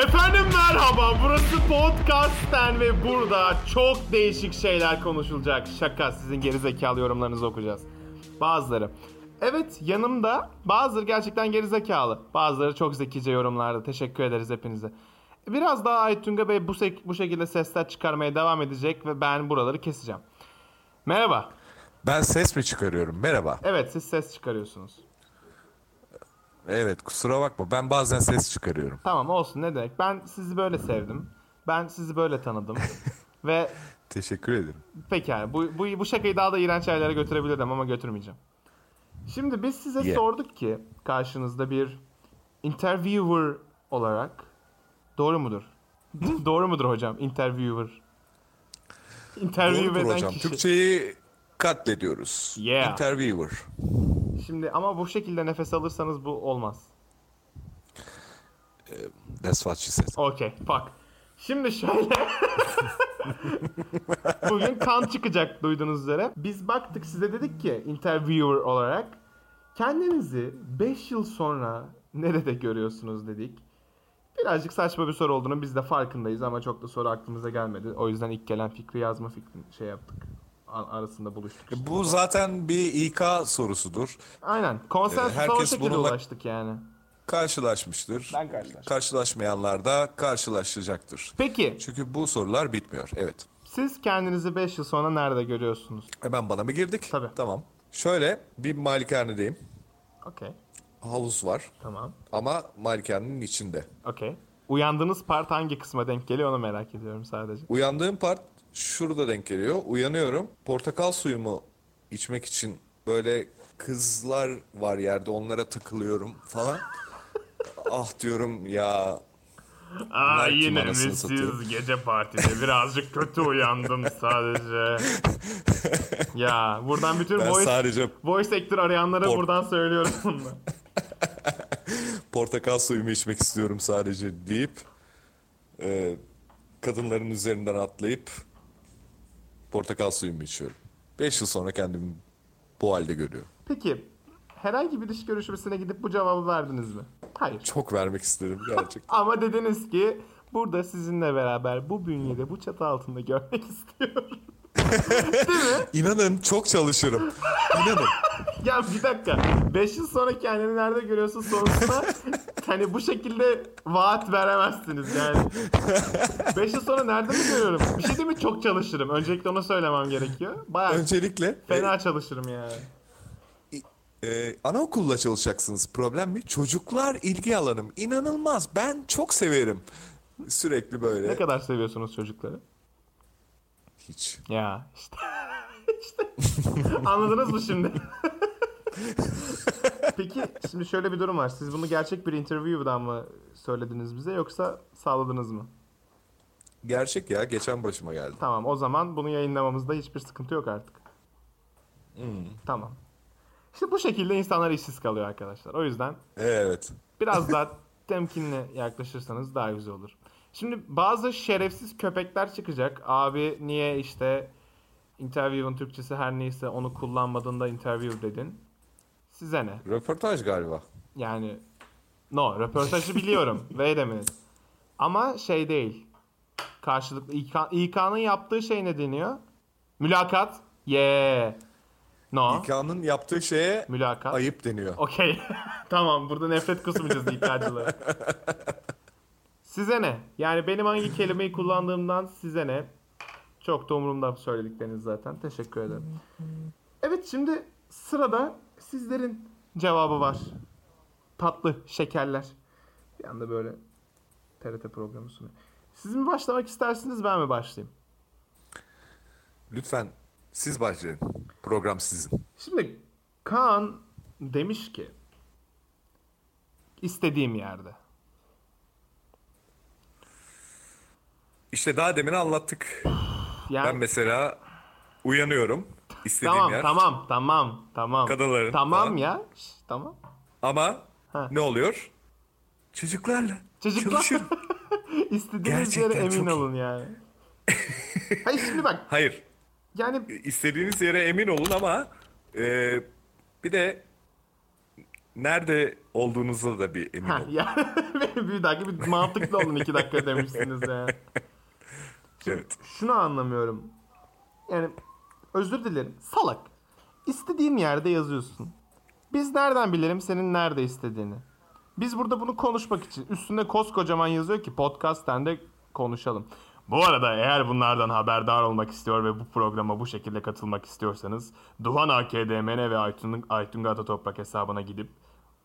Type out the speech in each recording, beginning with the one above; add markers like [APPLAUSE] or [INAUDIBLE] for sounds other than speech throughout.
Efendim merhaba, burası Podcast'ten ve burada çok değişik şeyler konuşulacak. Şaka, sizin gerizekalı yorumlarınızı okuyacağız. Bazıları. Evet, yanımda bazıları gerçekten gerizekalı. Bazıları çok zekice yorumlarda. Teşekkür ederiz hepinize. Biraz daha Aytunga Bey bu, sek- bu şekilde sesler çıkarmaya devam edecek ve ben buraları keseceğim. Merhaba. Ben ses mi çıkarıyorum? Merhaba. Evet, siz ses çıkarıyorsunuz. Evet kusura bakma ben bazen ses çıkarıyorum. Tamam olsun ne demek. Ben sizi böyle sevdim. Ben sizi böyle tanıdım. [LAUGHS] ve Teşekkür ederim. Pekala. Bu, bu, bu şakayı daha da iğrenç yerlere götürebilirdim ama götürmeyeceğim. Şimdi biz size Yeah. sorduk ki karşınızda bir interviewer olarak doğru mudur? [LAUGHS] doğru mudur hocam? Interviewer. Interview Doğrudur eden hocam. kişi. Türkçeyi katlediyoruz. Yeah. Interviewer. Şimdi ama bu şekilde nefes alırsanız bu olmaz. That's what she said. Okey, fuck. Şimdi şöyle. [LAUGHS] Bugün kan çıkacak duyduğunuz üzere. Biz baktık size dedik ki interviewer olarak kendinizi 5 yıl sonra nerede görüyorsunuz dedik. Birazcık saçma bir soru olduğunu biz de farkındayız ama çok da soru aklımıza gelmedi. O yüzden ilk gelen fikri yazma fikrini şey yaptık. Arasında buluştuk. Bu zaten bir İK sorusudur. Aynen. Konsensusa o herkes şekilde bununla- ulaştık yani. Karşılaşmıştır. Ben karşılaştım. Karşılaşmayanlar da karşılaşacaktır. Peki Çünkü bu sorular bitmiyor. Evet. siz kendinizi 5 yıl sonra nerede görüyorsunuz? Hemen bana mı girdik? Tabii. Tamam. Şöyle bir malikanedeyim. Okey. Havuz var Tamam. ama malikanenin içinde. Okey. Uyandığınız part hangi kısma denk geliyor onu merak ediyorum sadece. Uyandığım part şurada denk geliyor. Uyanıyorum. Portakal suyumu içmek için böyle kızlar var yerde onlara takılıyorum falan. [LAUGHS] ah diyorum ya Aa Bunlar yine anasını mi satıyor? siz gece partide birazcık kötü uyandım sadece. [LAUGHS] ya buradan bütün ben voice, sadece voice actor arayanlara Port- buradan söylüyorum bunu. [LAUGHS] portakal suyumu içmek istiyorum sadece deyip e, kadınların üzerinden atlayıp portakal suyumu içiyorum. 5 yıl sonra kendimi bu halde görüyorum. Peki herhangi bir iş görüşmesine gidip bu cevabı verdiniz mi? Hayır. Çok vermek isterim gerçekten. [LAUGHS] Ama dediniz ki burada sizinle beraber bu bünyede bu çatı altında görmek [LAUGHS] istiyorum. [LAUGHS] İnanın çok çalışırım. İnanın. Ya bir dakika. 5 yıl sonra kendini nerede görüyorsun sorusuna hani bu şekilde vaat veremezsiniz yani. 5 yıl sonra nerede mi görüyorum? Bir şey değil mi? Çok çalışırım. Öncelikle onu söylemem gerekiyor. Bayağı Öncelikle fena çalışırım yani. Ee, anaokulda çalışacaksınız. Problem mi? Çocuklar ilgi alanım. İnanılmaz. Ben çok severim. Sürekli böyle. Ne kadar seviyorsunuz çocukları? Hiç. Ya işte. [LAUGHS] işte. Anladınız mı şimdi? [LAUGHS] Peki şimdi şöyle bir durum var. Siz bunu gerçek bir interview'dan mı söylediniz bize yoksa sağladınız mı? Gerçek ya. Geçen başıma geldi. Tamam o zaman bunu yayınlamamızda hiçbir sıkıntı yok artık. Tamam. İşte bu şekilde insanlar işsiz kalıyor arkadaşlar. O yüzden Evet. biraz [LAUGHS] daha temkinli yaklaşırsanız daha güzel olur. Şimdi bazı şerefsiz köpekler çıkacak. Abi niye işte interview'un Türkçesi her neyse onu kullanmadığında interview dedin. Size ne? Röportaj galiba. Yani no röportajı biliyorum. [LAUGHS] Wait a minute. Ama şey değil. Karşılıklı İK, İK'nın yaptığı şey ne deniyor? Mülakat. Yeah. No. İK'nın yaptığı şeye Mülakat. ayıp deniyor. Okey. [LAUGHS] tamam burada nefret kusmayacağız İK'cılara. [LAUGHS] size ne? Yani benim hangi kelimeyi kullandığımdan size ne? Çok da umurumda söyledikleriniz zaten. Teşekkür ederim. Evet şimdi sırada sizlerin cevabı var. Tatlı şekerler. Bir anda böyle TRT programı sunuyor. Siz mi başlamak istersiniz ben mi başlayayım? Lütfen siz başlayın. Program sizin. Şimdi Kaan demiş ki istediğim yerde. İşte daha demin anlattık. Yani Ben mesela uyanıyorum. istediğim tamam yer. tamam tamam tamam. Kadınların Tamam falan. ya. Tamam. Ama Ha. ne oluyor? Çocuklarla. Çocuklar-. [LAUGHS] İstediğiniz Gerçekten yere emin çok iyi. olun yani. [LAUGHS] Hayır şimdi bak Hayır. yani istediğiniz yere emin olun ama e, bir de nerede olduğunuzda da bir emin Ha, olun. ya, [LAUGHS] bir dakika bir mantıklı olun iki dakika demişsiniz ya. Evet. Şunu anlamıyorum. Yani özür dilerim. Salak. İstediğin yerde yazıyorsun. Biz nereden bilelim senin nerede istediğini? Biz burada bunu konuşmak için üstünde koskocaman yazıyor ki podcast'ten de konuşalım. Bu arada eğer bunlardan haberdar olmak istiyor ve bu programa bu şekilde katılmak istiyorsanız Duhan AKDMN ve Aytun, Aytun Gata Toprak hesabına gidip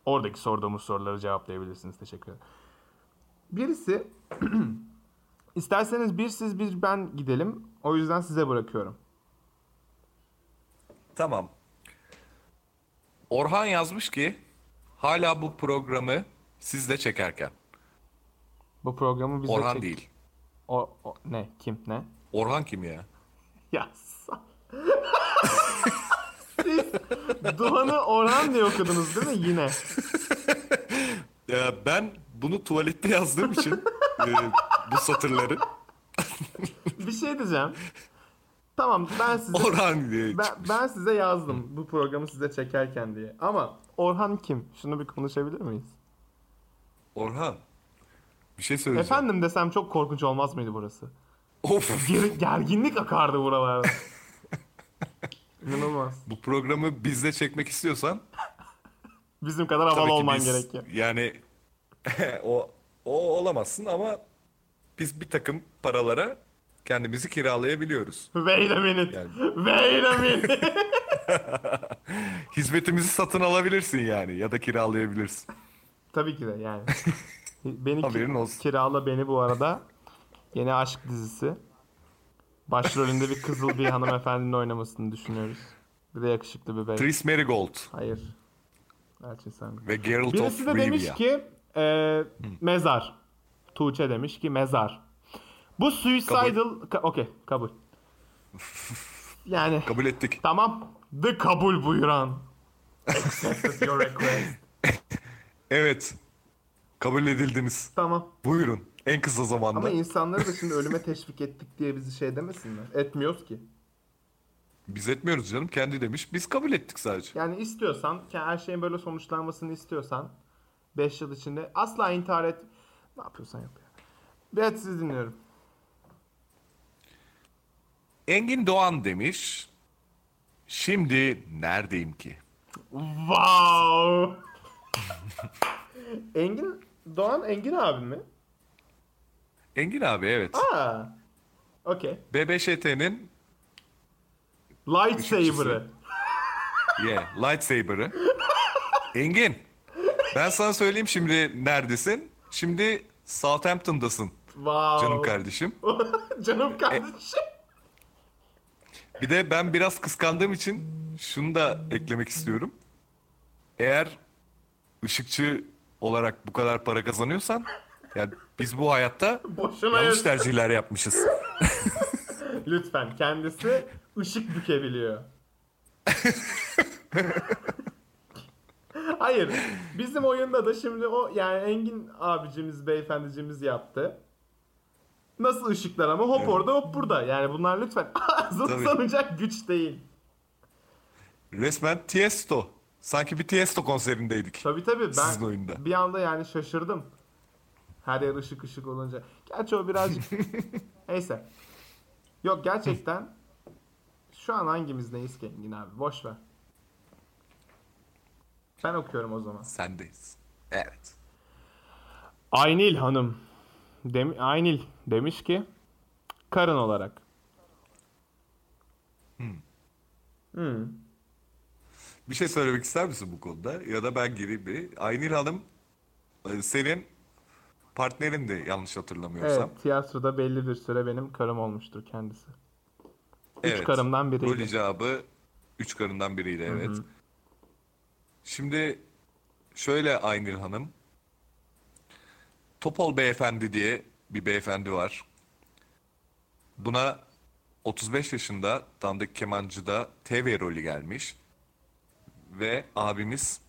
oradaki sorduğumuz soruları cevaplayabilirsiniz. Teşekkür ederim. Birisi [CLEARS THROAT] isterseniz bir siz bir ben gidelim. O yüzden size bırakıyorum. Tamam. Orhan yazmış ki hala bu programı sizle çekerken. Bu programı bize Orhan çek- değil. O, o- ne? Kim? Ne? Orhan kim ya? [LAUGHS] Ya Siz Duhan'ı Orhan diye okudunuz değil mi yine? [LAUGHS] Ya ben bunu tuvalette yazdığım için e, bu satırları [LAUGHS] Bir şey diyeceğim. Tamam ben size Orhan diye ben, ben size yazdım bu programı size çekerken diye. Ama Orhan kim? Şunu bir konuşabilir miyiz? Orhan. Bir şey söyleyeceğim. Efendim desem çok korkunç olmaz mıydı burası? Of. [LAUGHS] Ger- gerginlik akardı buralarda. [LAUGHS] İnanılmaz. Bu programı bizle çekmek istiyorsan Bizim kadar havalı olman biz- gerekiyor. Yani o o olamazsın ama biz bir takım paralara kendimizi kiralayabiliyoruz. Wait a minute. Yani- Wait a minute. [LAUGHS] [LAUGHS] Hizmetimizi satın alabilirsin yani ya da kiralayabilirsin. Tabii ki de yani. [LAUGHS] Beni ki- Haberin olsun. kirala beni bu arada. Yeni aşk dizisi. Başrolünde bir kızıl bir hanımefendinin oynamasını düşünüyoruz. Bir de yakışıklı bir bey. Tris Merigold Hayır. Elçin sen. ve Geralt Birisi of de demiş Rivia. ki e, mezar. Tuğçe demiş ki mezar. Bu suicidal... Ka- Okey kabul. [LAUGHS] Yani Kabul ettik. tamam. The kabul buyuran. Accepted your request. [LAUGHS] Evet. Kabul edildiniz. Tamam. Buyurun. En kısa zamanda. Ama insanları da şimdi ölüme teşvik ettik diye bizi şey demesinler. Etmiyoruz ki. Biz etmiyoruz canım. Kendi demiş. Biz kabul ettik sadece. Yani istiyorsan, ki her şeyin böyle sonuçlanmasını istiyorsan 5 yıl içinde asla intihar et. Ne yapıyorsan yap ya. Evet sizi dinliyorum. Engin Doğan demiş. Şimdi neredeyim ki? Wow. [LAUGHS] Engin Doğan Engin abi mi? Engin abi evet. Aa. Okey. BBŞT'nin Lightsaber'ı. yeah, lightsaber'ı. Engin. Ben sana söyleyeyim şimdi neredesin? Şimdi Southampton'dasın Wow. canım kardeşim. [LAUGHS] Canım kardeşim. Bir de ben biraz kıskandığım için şunu da eklemek istiyorum. Eğer ışıkçı olarak bu kadar para kazanıyorsan yani biz bu hayatta [LAUGHS] Boşuna yanlış tercihler yapmışız. [LAUGHS] Lütfen kendisi ışık bükebiliyor. [LAUGHS] Hayır. Bizim oyunda da şimdi o yani Engin abicimiz, beyefendicimiz yaptı. Nasıl ışıklar ama hop orada hop burada. Yani bunlar lütfen [LAUGHS] Tabii. sanacak güç değil. Resmen Tiesto. Sanki bir Tiesto konserindeydik. Tabii tabii ben Sizin oyunda. bir anda yani şaşırdım. Her yer ışık ışık olunca. Gerçi o birazcık... [LAUGHS] Neyse. Yok gerçekten şu an hangimiz neyiz ki Engin abi? Boş ver. Ben okuyorum o zaman. Sendeyiz. Evet. Aynil Hanım. Dem Aynil demiş ki karın olarak. Hmm. Bir şey söylemek ister misin bu konuda? Ya da ben gireyim bir. Aynil Hanım e, senin partnerin de yanlış hatırlamıyorsam. Evet, tiyatroda belli bir süre benim karım olmuştur kendisi. Üç Evet. karımdan biriydi. Rol icabı üç karından biriydi evet. Şimdi şöyle Aynil Hanım. Topol Beyefendi diye bir beyefendi var. Buna 35 yaşında dandik kemancıda TV rolü gelmiş. Ve abimiz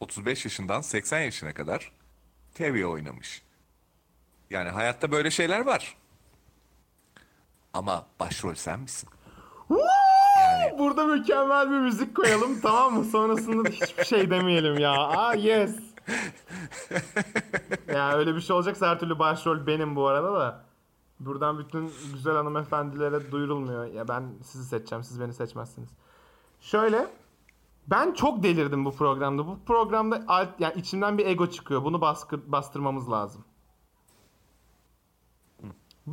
35 yaşından 80 yaşına kadar TV oynamış. Yani hayatta böyle şeyler var. Ama başrol sen misin? Burada mükemmel bir müzik koyalım tamam mı? Sonrasında da hiçbir şey demeyelim ya. Aa yes. [LAUGHS] ya öyle bir şey olacaksa her türlü başrol benim bu arada da. Buradan bütün güzel hanımefendilere duyurulmuyor. Ya ben sizi seçeceğim, siz beni seçmezsiniz. Şöyle, ben çok delirdim bu programda. Bu programda alt, yani içimden bir ego çıkıyor. Bunu baskı, bastırmamız lazım.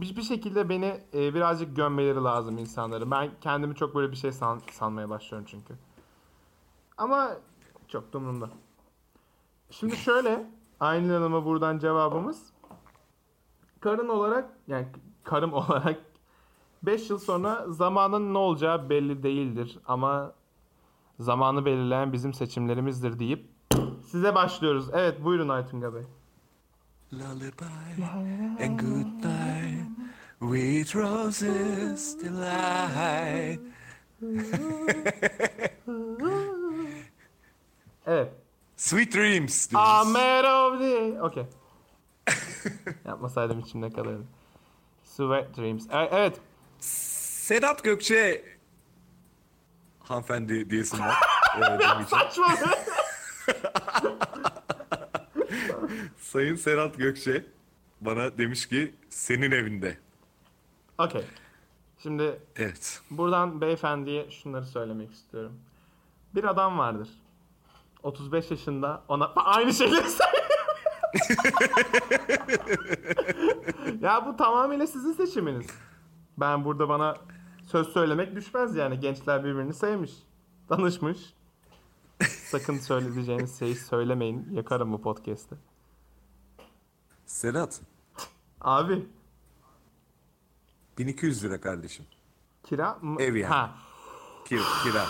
Bir, bir şekilde beni e, birazcık gömmeleri lazım insanları. Ben kendimi çok böyle bir şey san, sanmaya başlıyorum çünkü. Ama çok da umurumda. Şimdi şöyle, Aylin Hanım'a buradan cevabımız. Karın olarak, yani karım [LAUGHS] olarak 5 yıl sonra zamanın ne olacağı belli değildir. Ama zamanı belirleyen bizim seçimlerimizdir deyip size başlıyoruz. Evet buyurun Aytunga Bey. Lullaby and good night with roses delight. [LAUGHS] Evet. Sweet dreams diyoruz. Ahmet of Okey. [LAUGHS] Yapmasaydım içimde kalırdı. Sweet Dreams. E- Evet. Sedat Gökçe hanımefendi diyesin var. [LAUGHS] Ee. Saçma. Sayın Sedat Gökçe bana demiş ki senin evinde. Okey. Şimdi Evet. buradan beyefendiye şunları söylemek istiyorum. Bir adam vardır. 35 yaşında ona [LAUGHS] aynı şeyleri ya bu tamamıyla sizin seçiminiz. Ben burada bana söz söylemek düşmez yani. Gençler birbirini sevmiş. Danışmış. Sakın söyleyeceğiniz şeyi söylemeyin. Yakarım bu podcast'ı. Sedat Abi 1200 lira kardeşim. kira mı? Ev yani. Ha. Kira. kira.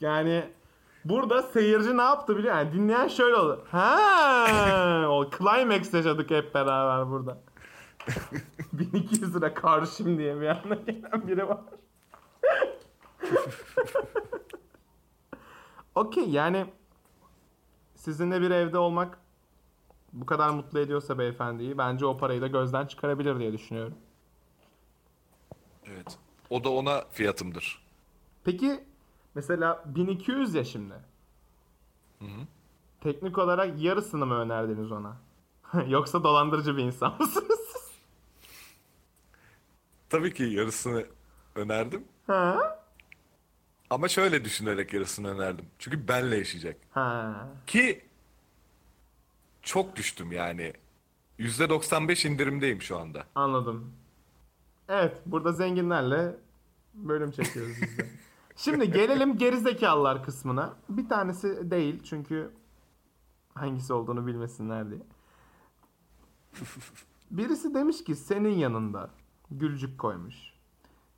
Yani burada seyirci ne yaptı biliyor musun? Yani dinleyen şöyle oldu. Ha, o climax yaşadık hep beraber burada. [LAUGHS] 1200 lira karşım diye bir anda gelen biri var. [LAUGHS] Okey yani sizinle bir evde olmak bu kadar mutlu ediyorsa beyefendiyi bence o parayı da gözden çıkarabilir diye düşünüyorum. Evet. O da ona fiyatımdır. Peki mesela 1200 ya şimdi. Teknik olarak yarısını mı önerdiniz ona? [LAUGHS] Yoksa dolandırıcı bir insan mısınız? [LAUGHS] Tabii ki yarısını önerdim. ha? Ama şöyle düşünerek yarısını önerdim. Çünkü benle yaşayacak. Ha. Ki çok düştüm yani. %95 indirimdeyim şu anda. Anladım. Evet, burada zenginlerle bölüm çekiyoruz biz de. [LAUGHS] Şimdi gelelim gerizekalılar kısmına. Bir tanesi değil çünkü hangisi olduğunu bilmesinler diye. Birisi demiş ki senin yanında gülcük koymuş.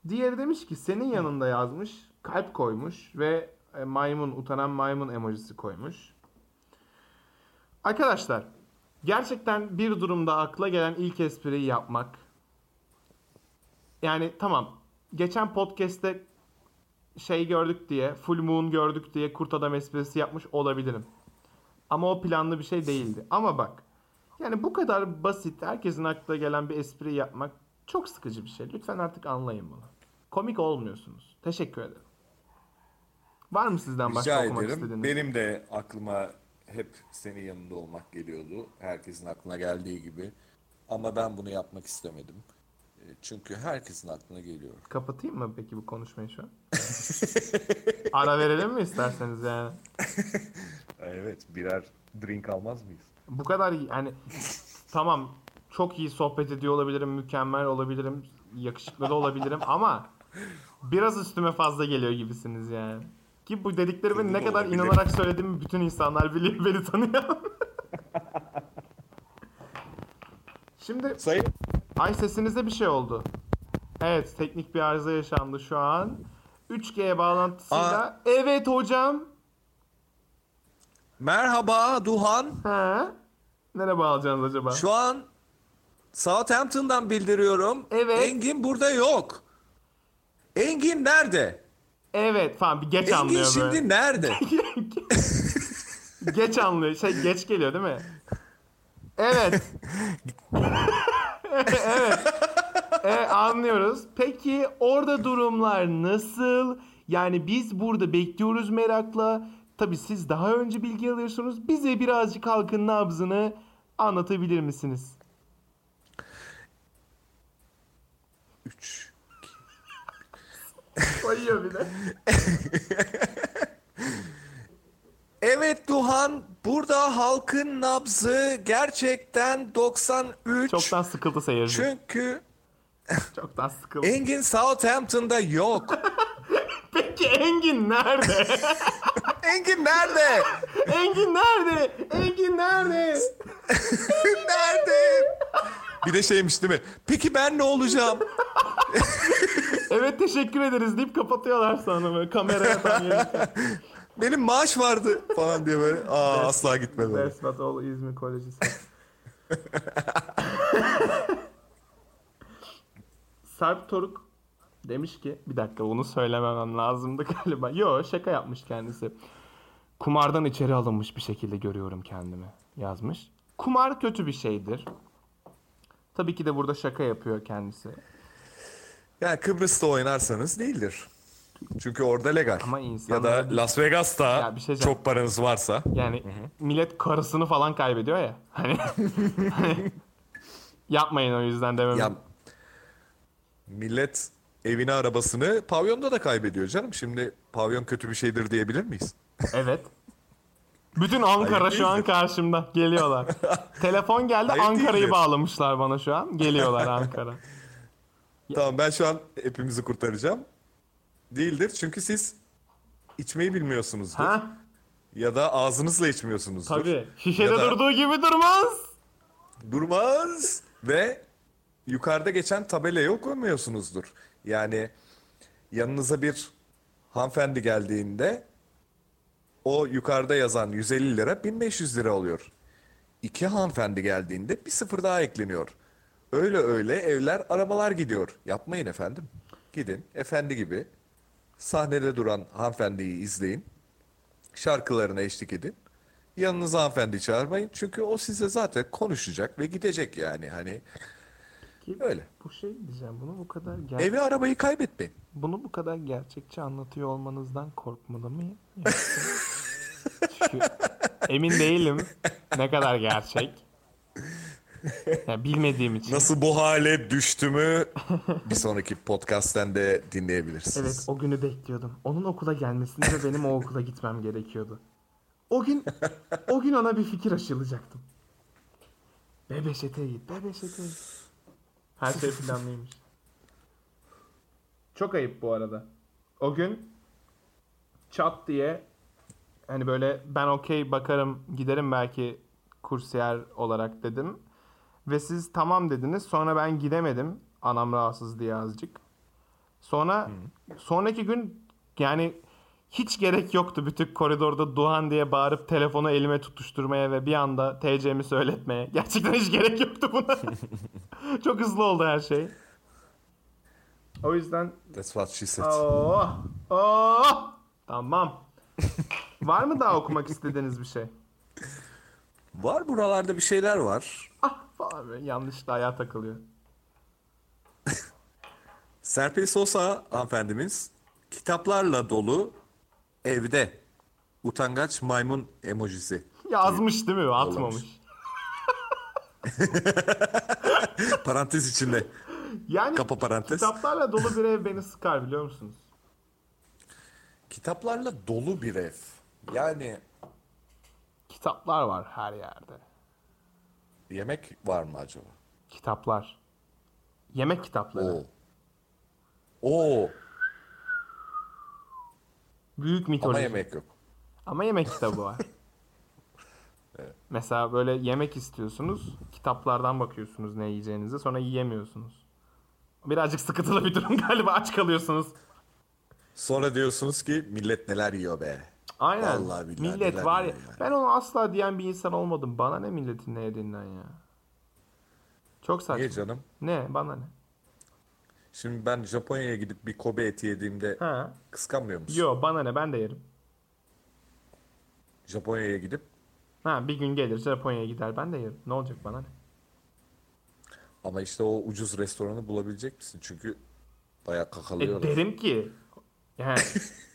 Diğeri demiş ki senin yanında yazmış kalp koymuş ve e, maymun utanan maymun emojisi koymuş. Arkadaşlar gerçekten bir durumda akla gelen ilk espriyi yapmak yani tamam. Geçen podcast'te şey gördük diye, full moon gördük diye kurt adam esprisi yapmış olabilirim. Ama o planlı bir şey değildi. Ama bak. Yani bu kadar basit, herkesin aklına gelen bir espri yapmak çok sıkıcı bir şey. Lütfen artık anlayın bunu. Komik olmuyorsunuz. Teşekkür ederim. Var mı sizden başka Rica okumak ederim. istediğiniz? Benim de aklıma hep senin yanında olmak geliyordu. Herkesin aklına geldiği gibi. Ama ben bunu yapmak istemedim. E, Çünkü herkesin aklına geliyor. Kapatayım mı peki bu konuşmayı şu an? [LAUGHS] Ara verelim mi isterseniz yani? [LAUGHS] Evet, birer drink almaz mıyız? Bu kadar yani tamam çok iyi sohbet ediyor olabilirim, mükemmel olabilirim, yakışıklı da olabilirim ama biraz üstüme fazla geliyor gibisiniz yani. Ki bu dediklerimi ne da kadar olabilir. inanarak söylediğimi bütün insanlar biliyor beni tanıyor. [LAUGHS] Şimdi Sayın ay sesinizde bir şey oldu. Evet teknik bir arıza yaşandı şu an. 3G bağlantısıyla. Evet hocam. Merhaba Duhan. Ha? Nereye bağlayacaksınız acaba? Şu an Southampton'dan bildiriyorum. Evet. Engin burada yok. Engin nerede? Evet falan bir geç Engin anlıyor şimdi böyle. nerede? [LAUGHS] geç anlıyor. Şey geç geliyor değil mi? Evet. [LAUGHS] evet. Evet anlıyoruz. Peki orada durumlar nasıl? Yani biz burada bekliyoruz merakla. Tabii siz daha önce bilgi alıyorsunuz. Bize birazcık halkın nabzını anlatabilir misiniz? Sayıyor bir de. [LAUGHS] Evet Duhan, burada halkın nabzı gerçekten 93. Çoktan sıkıldı seyirci. Çünkü [LAUGHS] Çoktan sıkıldı. Engin Southampton'da yok. [LAUGHS] Peki Engin nerede? Engin nerede? Engin nerede? Engin nerede? nerede? Bir de şeymiş değil mi? Peki ben ne olacağım? [LAUGHS] Evet teşekkür ederiz deyip kapatıyorlar sonra böyle kameraya tam. [LAUGHS] Benim maaş vardı falan diye böyle. Aa asla gitmedi. That's what all İzmir Koleji said. [LAUGHS] Sarp Toruk demiş ki bir dakika bunu söylememem lazımdı galiba. Yo şaka yapmış kendisi. Kumardan içeri alınmış bir şekilde görüyorum kendimi yazmış. Kumar kötü bir şeydir. Tabii ki de burada şaka yapıyor kendisi. Yani Kıbrıs'ta oynarsanız değildir. Çünkü orada legal. Ama ya insanlar- da Las Vegas'ta Ya bir şey çok paranız varsa. Yani millet karısını falan kaybediyor ya. Hani, [LAUGHS] hani yapmayın o yüzden demem. Ya millet evini arabasını pavyonda da kaybediyor canım. Şimdi pavyon kötü bir şeydir diyebilir miyiz? Evet. Bütün Ankara Ayıp şu an karşımda. Geliyorlar. [LAUGHS] Telefon geldi Ayıp Ankara'yı bağlamışlar bana şu an. Geliyorlar Ankara. [LAUGHS] Tamam ben şu an hepimizi kurtaracağım. Değildir çünkü siz içmeyi bilmiyorsunuzdur. ha? Ya da ağzınızla içmiyorsunuzdur. Tabii. Şişede da- durduğu gibi durmaz. Durmaz. Ve yukarıda geçen tabelayı okumuyorsunuzdur. Yani yanınıza bir hanımefendi geldiğinde o yukarıda yazan 150 lira 1500 lira oluyor. İki hanımefendi geldiğinde bir sıfır daha ekleniyor. Öyle öyle evler arabalar gidiyor. Yapmayın efendim. Gidin efendi gibi sahnede duran hanımefendiyi izleyin. Şarkılarına eşlik edin. Yanınıza hanımefendi çağırmayın. Çünkü o size zaten konuşacak ve gidecek yani. Hani Ki Öyle. Bu şey diyeceğim. Bunu bu kadar ger- evi arabayı kaybetmeyin. bunu bu kadar gerçekçi anlatıyor olmanızdan korkmalı mıyım? Yoksa- Çünkü emin değilim ne kadar gerçek. Yani bilmediğim için. Nasıl bu hale düştümü bir sonraki podcast'ten de dinleyebilirsiniz. Evet o günü bekliyordum. Onun okula gelmesini ve benim o okula gitmem gerekiyordu. O gün o gün ona bir fikir aşılayacaktım. Bebeşete git, bebeşete git. Her şey planlıymış. Çok ayıp bu arada. O gün çat diye hani böyle ben okey bakarım giderim belki kursiyer olarak dedim. Ve siz tamam dediniz. Sonra ben gidemedim. Anam rahatsız diye azıcık. Sonra sonraki gün yani hiç gerek yoktu bütün koridorda Duhan diye bağırıp telefonu elime tutuşturmaya ve bir anda TC'mi söyletmeye. [LAUGHS] Gerçekten hiç gerek yoktu buna. [LAUGHS] Çok hızlı oldu her şey. O yüzden That's what she said. oh, oh, tamam. Var mı daha okumak istediğiniz bir şey? Var buralarda bir şeyler var. Ah falan böyle yanlışla ayağa takılıyor. [LAUGHS] Serpil Sosa hanımefendimiz kitaplarla dolu evde utangaç maymun emojisi. Yazmış değil mi? Atmamış. [LAUGHS] Parantez içinde. Yani Kapa parantez. kitaplarla dolu bir ev beni sıkar biliyor musunuz? Kitaplarla dolu bir ev. Yani Kitaplar var her yerde. yemek var mı acaba? Kitaplar. Yemek kitapları. Oo. Oo. Büyük mitoloji. Ama yemek yok. Ama yemek kitabı var. [LAUGHS] Mesela böyle yemek istiyorsunuz. Kitaplardan bakıyorsunuz ne yiyeceğinize. Sonra yiyemiyorsunuz. Birazcık sıkıntılı bir durum [LAUGHS] galiba. Aç kalıyorsunuz. Sonra diyorsunuz ki millet neler yiyor be. Aynen. Vallahi billahi Millet var ya. yani. Ben onu asla diyen bir insan olmadım. Bana ne milletin ne yediğinden ya. Çok saçma. Niye canım? Ne? Bana ne? Şimdi ben Japonya'ya gidip bir Kobe eti yediğimde Ha. kıskanmıyor musun? Yo bana ne? Ben de yerim. Japonya'ya gidip Ha bir gün gelir Japonya'ya gider ben de yerim. Ne olacak bana ne? Ama işte o ucuz restoranı bulabilecek misin? Çünkü bayağı E, kakalıyorlar. derim ki yani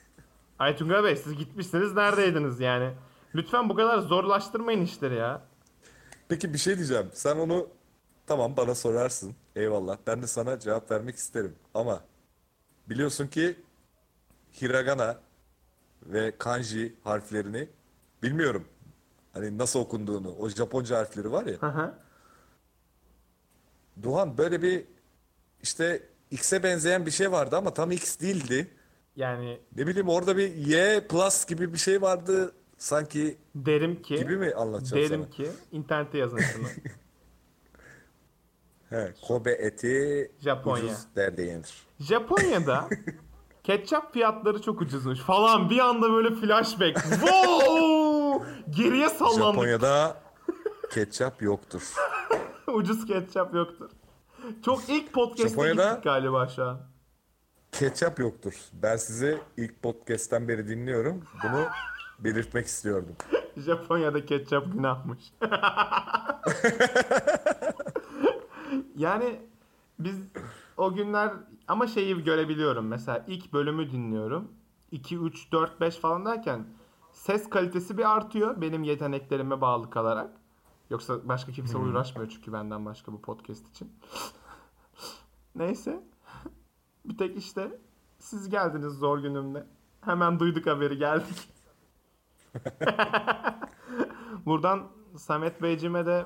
[LAUGHS] Aytunga Bey siz gitmişsiniz neredeydiniz yani? Lütfen bu kadar zorlaştırmayın işleri ya. Peki bir şey diyeceğim. Sen onu tamam bana sorarsın. Eyvallah. Ben de sana cevap vermek isterim. Ama biliyorsun ki hiragana ve kanji harflerini bilmiyorum. Hani nasıl okunduğunu. O Japonca harfleri var ya. Hı hı. Doğan böyle bir işte X'e benzeyen bir şey vardı ama tam X değildi. Yani Ne bileyim orada bir Y plus gibi bir şey vardı sanki derim ki gibi mi anlatacağım derim sana? ki internette yazın şunu. [LAUGHS] He, Kobe eti Japonya. ucuz der yenir. Japonya'da [LAUGHS] ketçap fiyatları çok ucuzmuş falan bir anda böyle flashback. Wow! Geriye sallandık. Japonya'da ketçap yoktur. [LAUGHS] Ucuz ketçap yoktur. Çok ilk podcast'e Japonya'da- gittik galiba şu an. Ketçap yoktur. Ben sizi ilk podcast'ten beri dinliyorum. Bunu belirtmek istiyordum. [LAUGHS] Japonya'da ketçap günahmış. Yani biz o günler ama şeyi görebiliyorum. Mesela ilk bölümü dinliyorum. 2, 3, 4, 5 falan derken ses kalitesi bir artıyor benim yeteneklerime bağlı kalarak. Yoksa başka kimse uğraşmıyor çünkü benden başka bu podcast için. [LAUGHS] Neyse. Bir tek işte siz geldiniz zor günümde. Hemen duyduk haberi geldik. [LAUGHS] Buradan Samet Beyciğime de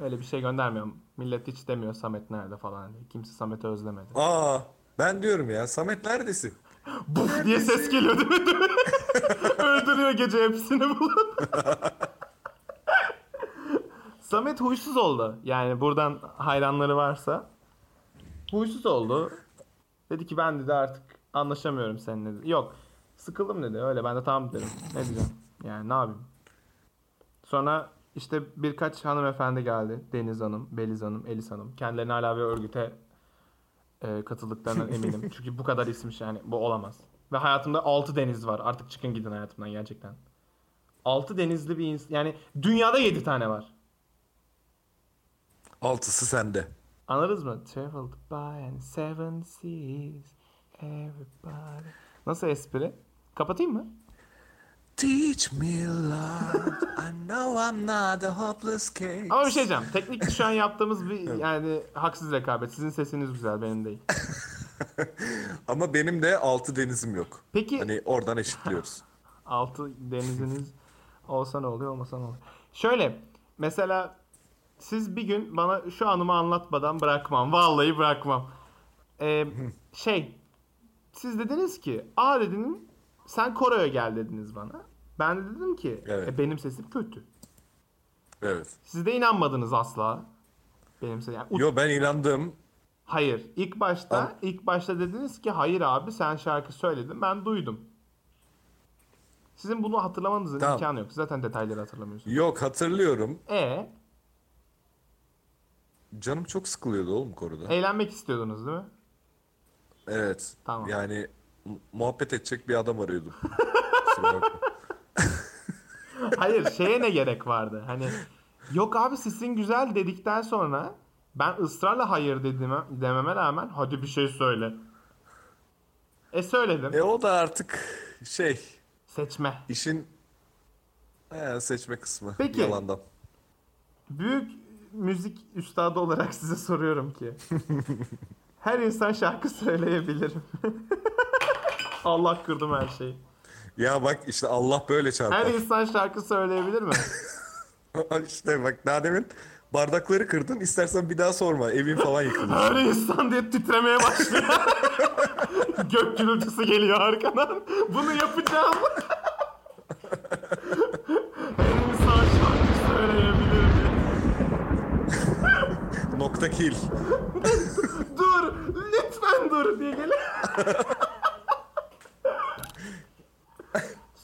öyle bir şey göndermiyorum. Millet hiç demiyor Samet nerede falan diye. Kimse Samet'i özlemedi. Aa, ben diyorum ya Samet neredesin? [LAUGHS] Buf diye ses geliyor değil mi? [LAUGHS] Öldürüyor gece hepsini bulup. [LAUGHS] Samet huysuz oldu. Yani buradan hayranları varsa. Huysuz oldu. Dedi ki ben dedi artık anlaşamıyorum seninle dedi. Yok. Sıkıldım dedi. Öyle ben de tamam dedim. Ne diyeceğim? Yani ne yapayım? Sonra işte birkaç hanımefendi geldi. Deniz Hanım, Beliz Hanım, Elis Hanım. Kendilerine hala bir örgüte e, katıldıklarına [LAUGHS] eminim. Çünkü bu kadar ismiş yani. Bu olamaz. Ve hayatımda 6 deniz var. Artık çıkın gidin hayatımdan gerçekten. 6 denizli bir insan. Yani dünyada 7 tane var. Altısı sende. Anladınız mı? Traveled by and seven seas. Everybody. Nasıl espri? Kapatayım mı? Teach me love. I know I'm not a hopeless case. Ama bir şey diyeceğim. Teknik şu an yaptığımız bir yani haksız rekabet. Sizin sesiniz güzel benim değil. [LAUGHS] Ama benim de altı denizim yok. Peki Hani oradan eşitliyoruz. [LAUGHS] altı deniziniz olsa ne oluyor olmasa ne oluyor? Şöyle mesela siz bir gün bana şu anımı anlatmadan bırakmam. Vallahi bırakmam. Ee, [LAUGHS] şey siz dediniz ki aa dediniz sen koroya gel dediniz bana. Ben de dedim ki Evet. "E, benim sesim kötü. Evet. Siz de inanmadınız asla. Benim sesim. Yani, Yo ben inandım. hayır. ilk başta Ama- ilk başta dediniz ki hayır abi sen şarkı söyledin ben duydum. Sizin bunu hatırlamanızın Tamam. imkanı yok. Zaten detayları hatırlamıyorsunuz. Yok hatırlıyorum. E Canım çok sıkılıyordu oğlum koruda. eğlenmek istiyordunuz değil mi? Evet. Tamam. Yani mu- muhabbet edecek bir adam arıyordum. [LAUGHS] Hayır şeye ne gerek vardı? Hani yok abi sesin güzel dedikten sonra ben ısrarla hayır dediğime, dememe rağmen hadi bir şey söyle. E söyledim. e o da artık şey Seçme. işin he, seçme kısmı Peki. yalandan. Büyük müzik üstadı olarak size soruyorum ki. [LAUGHS] her insan şarkı söyleyebilir? [LAUGHS] Allah kırdım her şeyi. Ya bak işte Allah böyle Her çarpar. insan şarkı söyleyebilir mi? [LAUGHS] işte bak daha demin bardakları kırdın istersen bir daha sorma evin falan yıkılır. Her [LAUGHS] insan diye titremeye başlıyor. [LAUGHS] Gök gürültüsü geliyor arkadan. Bunu yapacağım. Her insan şarkı söyleyebilir mi? Nokta kill. Dur, lütfen dur diye geliyor.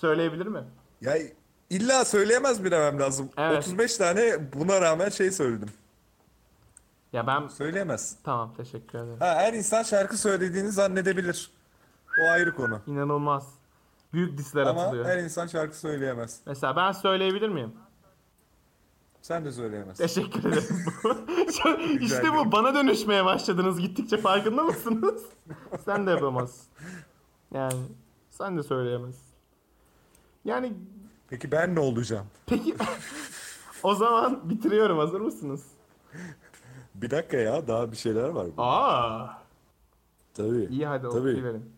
Söyleyebilir mi? Ya illa söyleyemez mi demem lazım. Evet. 35 tane buna rağmen şey söyledim. Ya ben Söyleyemez. tamam teşekkür ederim. Ha, her insan şarkı söylediğini zannedebilir. O ayrı konu. İnanılmaz. Büyük disler Ama atılıyor. her insan şarkı söyleyemez. Mesela ben söyleyebilir miyim? Sen de söyleyemezsin. Teşekkür ederim. [LAUGHS] işte bu bana dönüşmeye başladınız gittikçe farkında mısınız? [LAUGHS] sen de yapamazsın. Yani sen de söyleyemezsin. Yani Peki ben ne olacağım? peki o zaman bitiriyorum hazır mısınız? Bir dakika ya daha bir şeyler var. Aa, Tabii. iyi hadi Tabii. okuyuverin.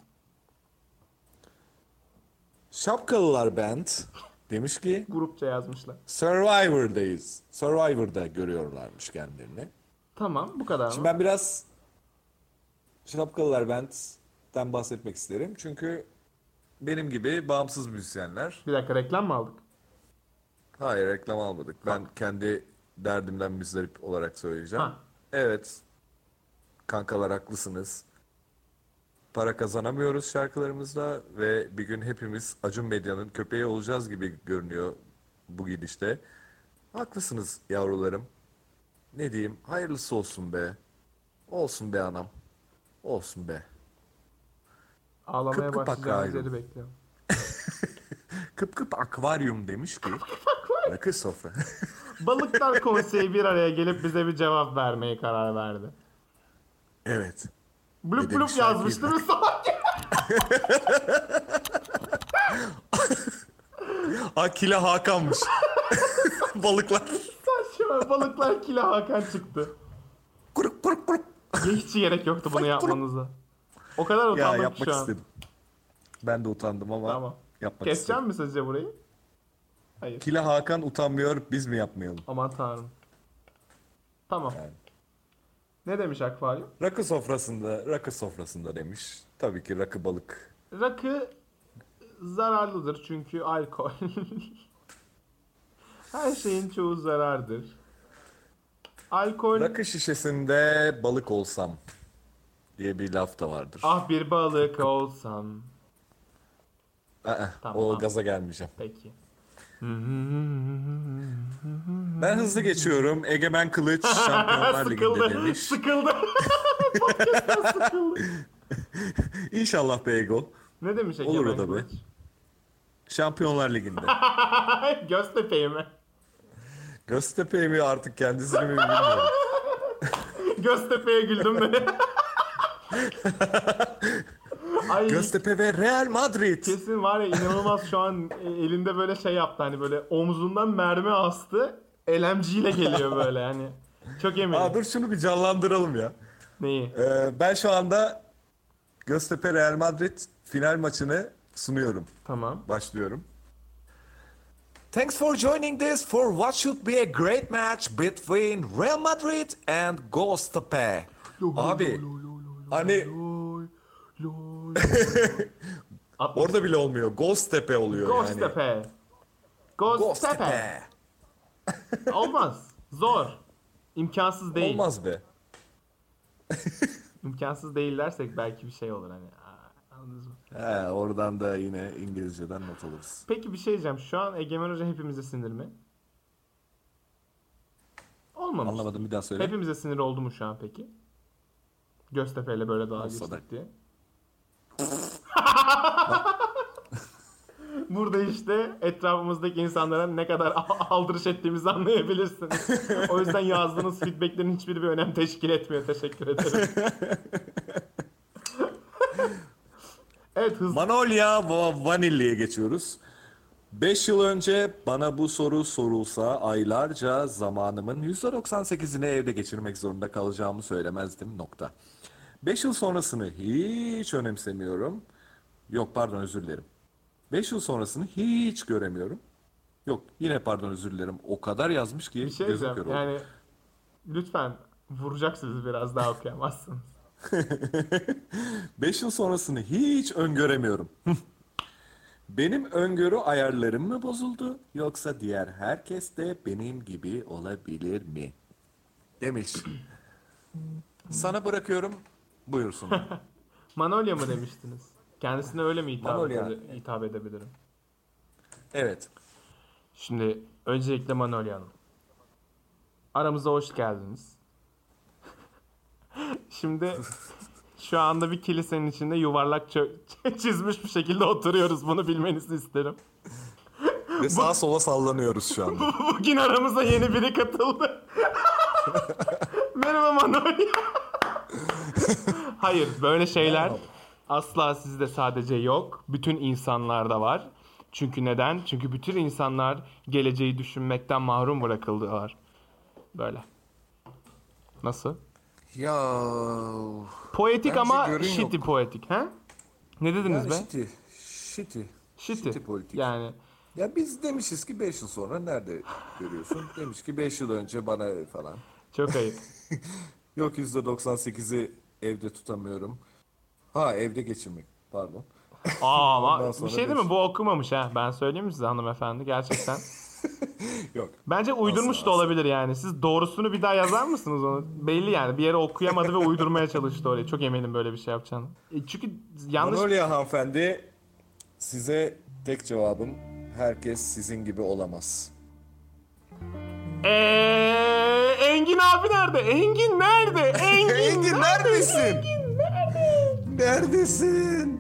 Şapkalılar Band demiş ki Grupça yazmışlar. Survivor'dayız. Survivor'da görüyorlarmış kendilerini. Tamam bu kadar Şimdi mı? ben biraz Şapkalılar Band'den bahsetmek isterim. Çünkü benim gibi bağımsız müzisyenler Bir dakika reklam mı aldık? Hayır reklam almadık. Ben kendi derdimden müzdarip olarak söyleyeceğim. Ha. Evet. Kankalar haklısınız. Para kazanamıyoruz şarkılarımızla ve bir gün hepimiz Acun Medya'nın köpeği olacağız gibi görünüyor bu gidişte. Haklısınız yavrularım. Ne diyeyim? Hayırlısı olsun be. Olsun be anam. Olsun be. Ağlamaya Kıp yeri bekliyorum. [LAUGHS] Kıp kıp akvaryum demiş ki. Rakı sofra. [LAUGHS] Balıklar konseyi bir araya gelip bize bir cevap vermeye karar verdi. evet. Blup blup yazmıştı salak. [LAUGHS] Akile Hakan'mış. Balıklar. Saçma balıklar kila Hakan çıktı. Kuruk kuruk kuruk. Hiç gerek yoktu bunu yapmanıza. O kadar Ya utandım ki yapmak şu an. istedim. Ben de utandım ama Tamam. yapmak Keseceğim istedim. mi sizce burayı? Hayır. Kile Hakan utanmıyor biz mi yapmayalım? Aman tanrım. Tamam. Yani. Ne demiş akvaryum? Rakı sofrasında, rakı sofrasında demiş. Tabii ki rakı balık. Rakı zararlıdır çünkü alkol. [LAUGHS] Her şeyin çoğu zarardır. Alkol Rakı şişesinde balık olsam diye bir laf da vardır. ah bir balık olsam. Aa, Tamam. O gaza gelmeyeceğim. Peki. Ben hızlı geçiyorum. Egemen Kılıç [LAUGHS] Şampiyonlar Ligi'nde demiş. Sıkıldı. [LAUGHS] Sıkıldı. İnşallah be Ego. Ne demiş Olur Egemen o da be. Şampiyonlar Ligi'nde. [LAUGHS] Göztepe'yi mi? Göztepe mi artık kendisini mi bilmiyorum. Göztepe'ye güldüm be. Ay Göztepe ve Real Madrid. kesin var ya inanılmaz şu an e, elinde böyle şey yaptı hani böyle omzundan mermi astı. LMG ile geliyor böyle yani. Çok eminim. Aa, dur şunu bir canlandıralım ya. Neyi? Ee, ben şu anda Göztepe Real Madrid final maçını sunuyorum. Tamam. Başlıyorum. Thanks for joining this for what should be a great match between Real Madrid and Göztepe. Abi hani [LAUGHS] orada bile olmuyor. Göztepe oluyor yani. Göztepe. Göztepe. Olmaz. Zor. İmkansız değil. Olmaz be. [LAUGHS] İmkansız değil dersek belki bir şey olur hani. Anladınız mı? He, oradan da yine İngilizceden not alırız. Peki bir şey diyeceğim. Şu an Egemen Hoca hepimize sinir mi? Olmamış. Anlamadım bir daha söyle. Hepimize sinir oldu mu şu an peki? Göztepe ile böyle daha geçtik diye. [LAUGHS] Burada işte etrafımızdaki insanlara ne kadar aldırış ettiğimizi anlayabilirsiniz. O yüzden yazdığınız feedbacklerin hiçbiri bir önem teşkil etmiyor. Teşekkür ederim. [LAUGHS] evet hızlı. Manolya ve Vanilya'ya geçiyoruz. 5 yıl önce bana bu soru sorulsa aylarca zamanımın %98'ini evde geçirmek zorunda kalacağımı söylemezdim nokta. 5 yıl sonrasını hiç önemsemiyorum. Yok pardon özür dilerim. 5 yıl sonrasını hiç göremiyorum. Yok yine pardon özür dilerim. O kadar yazmış ki Bir şey gözüm kör. Yani lütfen vuracaksınız biraz daha okuyamazsınız. [LAUGHS] [LAUGHS] 5 yıl sonrasını hiç öngöremiyorum. Benim öngörü ayarlarım mı bozuldu yoksa diğer herkes de benim gibi olabilir mi? Demiş. Sana bırakıyorum. Buyursun. [LAUGHS] Manolya mı demiştiniz? Kendisine öyle mi hitap, Manolya. ede- hitap edebilirim? Evet. Şimdi öncelikle Manolya Hanım. Aramıza hoş geldiniz. [LAUGHS] Şimdi şu anda bir kilisenin içinde yuvarlak çö- çizmiş bir şekilde oturuyoruz. Bunu bilmenizi isterim. Ve sağa sola sallanıyoruz şu anda. [LAUGHS] Bugün aramıza yeni biri katıldı. Merhaba Manolya. [LAUGHS] Hayır böyle şeyler asla sizde sadece yok. Bütün insanlarda var. Çünkü neden? Çünkü bütün insanlar geleceği düşünmekten mahrum bırakıldılar. Böyle. Nasıl? ya Poetik Bence ama görün shitty yok. poetik. He? Ne dediniz yani be? shitty. Shitty. Shitty. shitty politik. Yani Ya biz demişiz ki 5 yıl sonra nerede görüyorsun? Demiş ki 5 yıl önce bana falan. çok ayıp. [LAUGHS] Yok %98'i evde tutamıyorum. Ha evde geçirmek. Pardon. Aa ama [LAUGHS] bir şey değil mi? Bu okumamış ha. Ben söyleyeyim mi size hanımefendi gerçekten. [LAUGHS] Yok. Bence uydurmuş Asla, da olabilir yani. Siz doğrusunu bir daha yazar mısınız onu? Belli yani. Bir yere okuyamadı ve uydurmaya çalıştı orayı. Çok eminim böyle bir şey yapacağını. E Çünkü yanlış... Manolya hanımefendi size tek cevabım herkes sizin gibi olamaz. Eee Engin abi nerede? Engin nerede? [LAUGHS] Engin, Engin neredesin? Neredesin?